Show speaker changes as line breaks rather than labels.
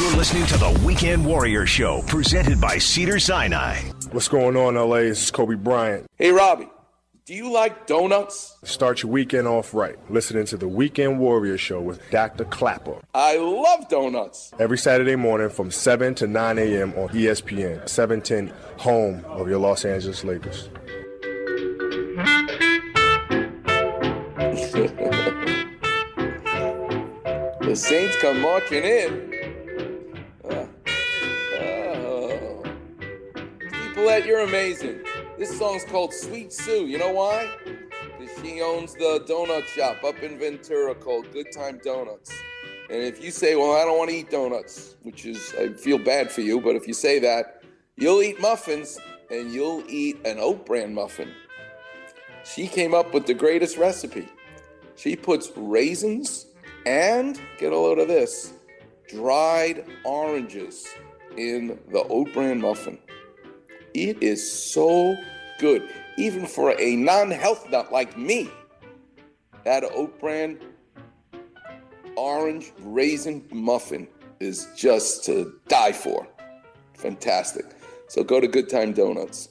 You're listening to the Weekend Warrior Show, presented by Cedars-Sinai.
What's going on, LA? This is Kobe Bryant.
Hey, Robbie, do you like donuts?
Start your weekend off right, listening to the Weekend Warrior Show with Dr. Klapper.
I love donuts.
Every Saturday morning from 7 to 9 a.m. on ESPN, 710, home of your Los Angeles Lakers.
The Saints come marching in. Paulette, you're amazing. This song's called Sweet Sue. You know why? Because she owns the donut shop up in Ventura called Good Time Donuts. And if you say, well, I don't want to eat donuts, which is, I feel bad for you, but if you say that, you'll eat muffins and you'll eat an oat bran muffin. She came up with the greatest recipe. She puts raisins and, get a load of this, dried oranges in the oat bran muffin. It is so good, even for a non health nut like me. That oat bran orange raisin muffin is just to die for. Fantastic. So go to Good Time Donuts.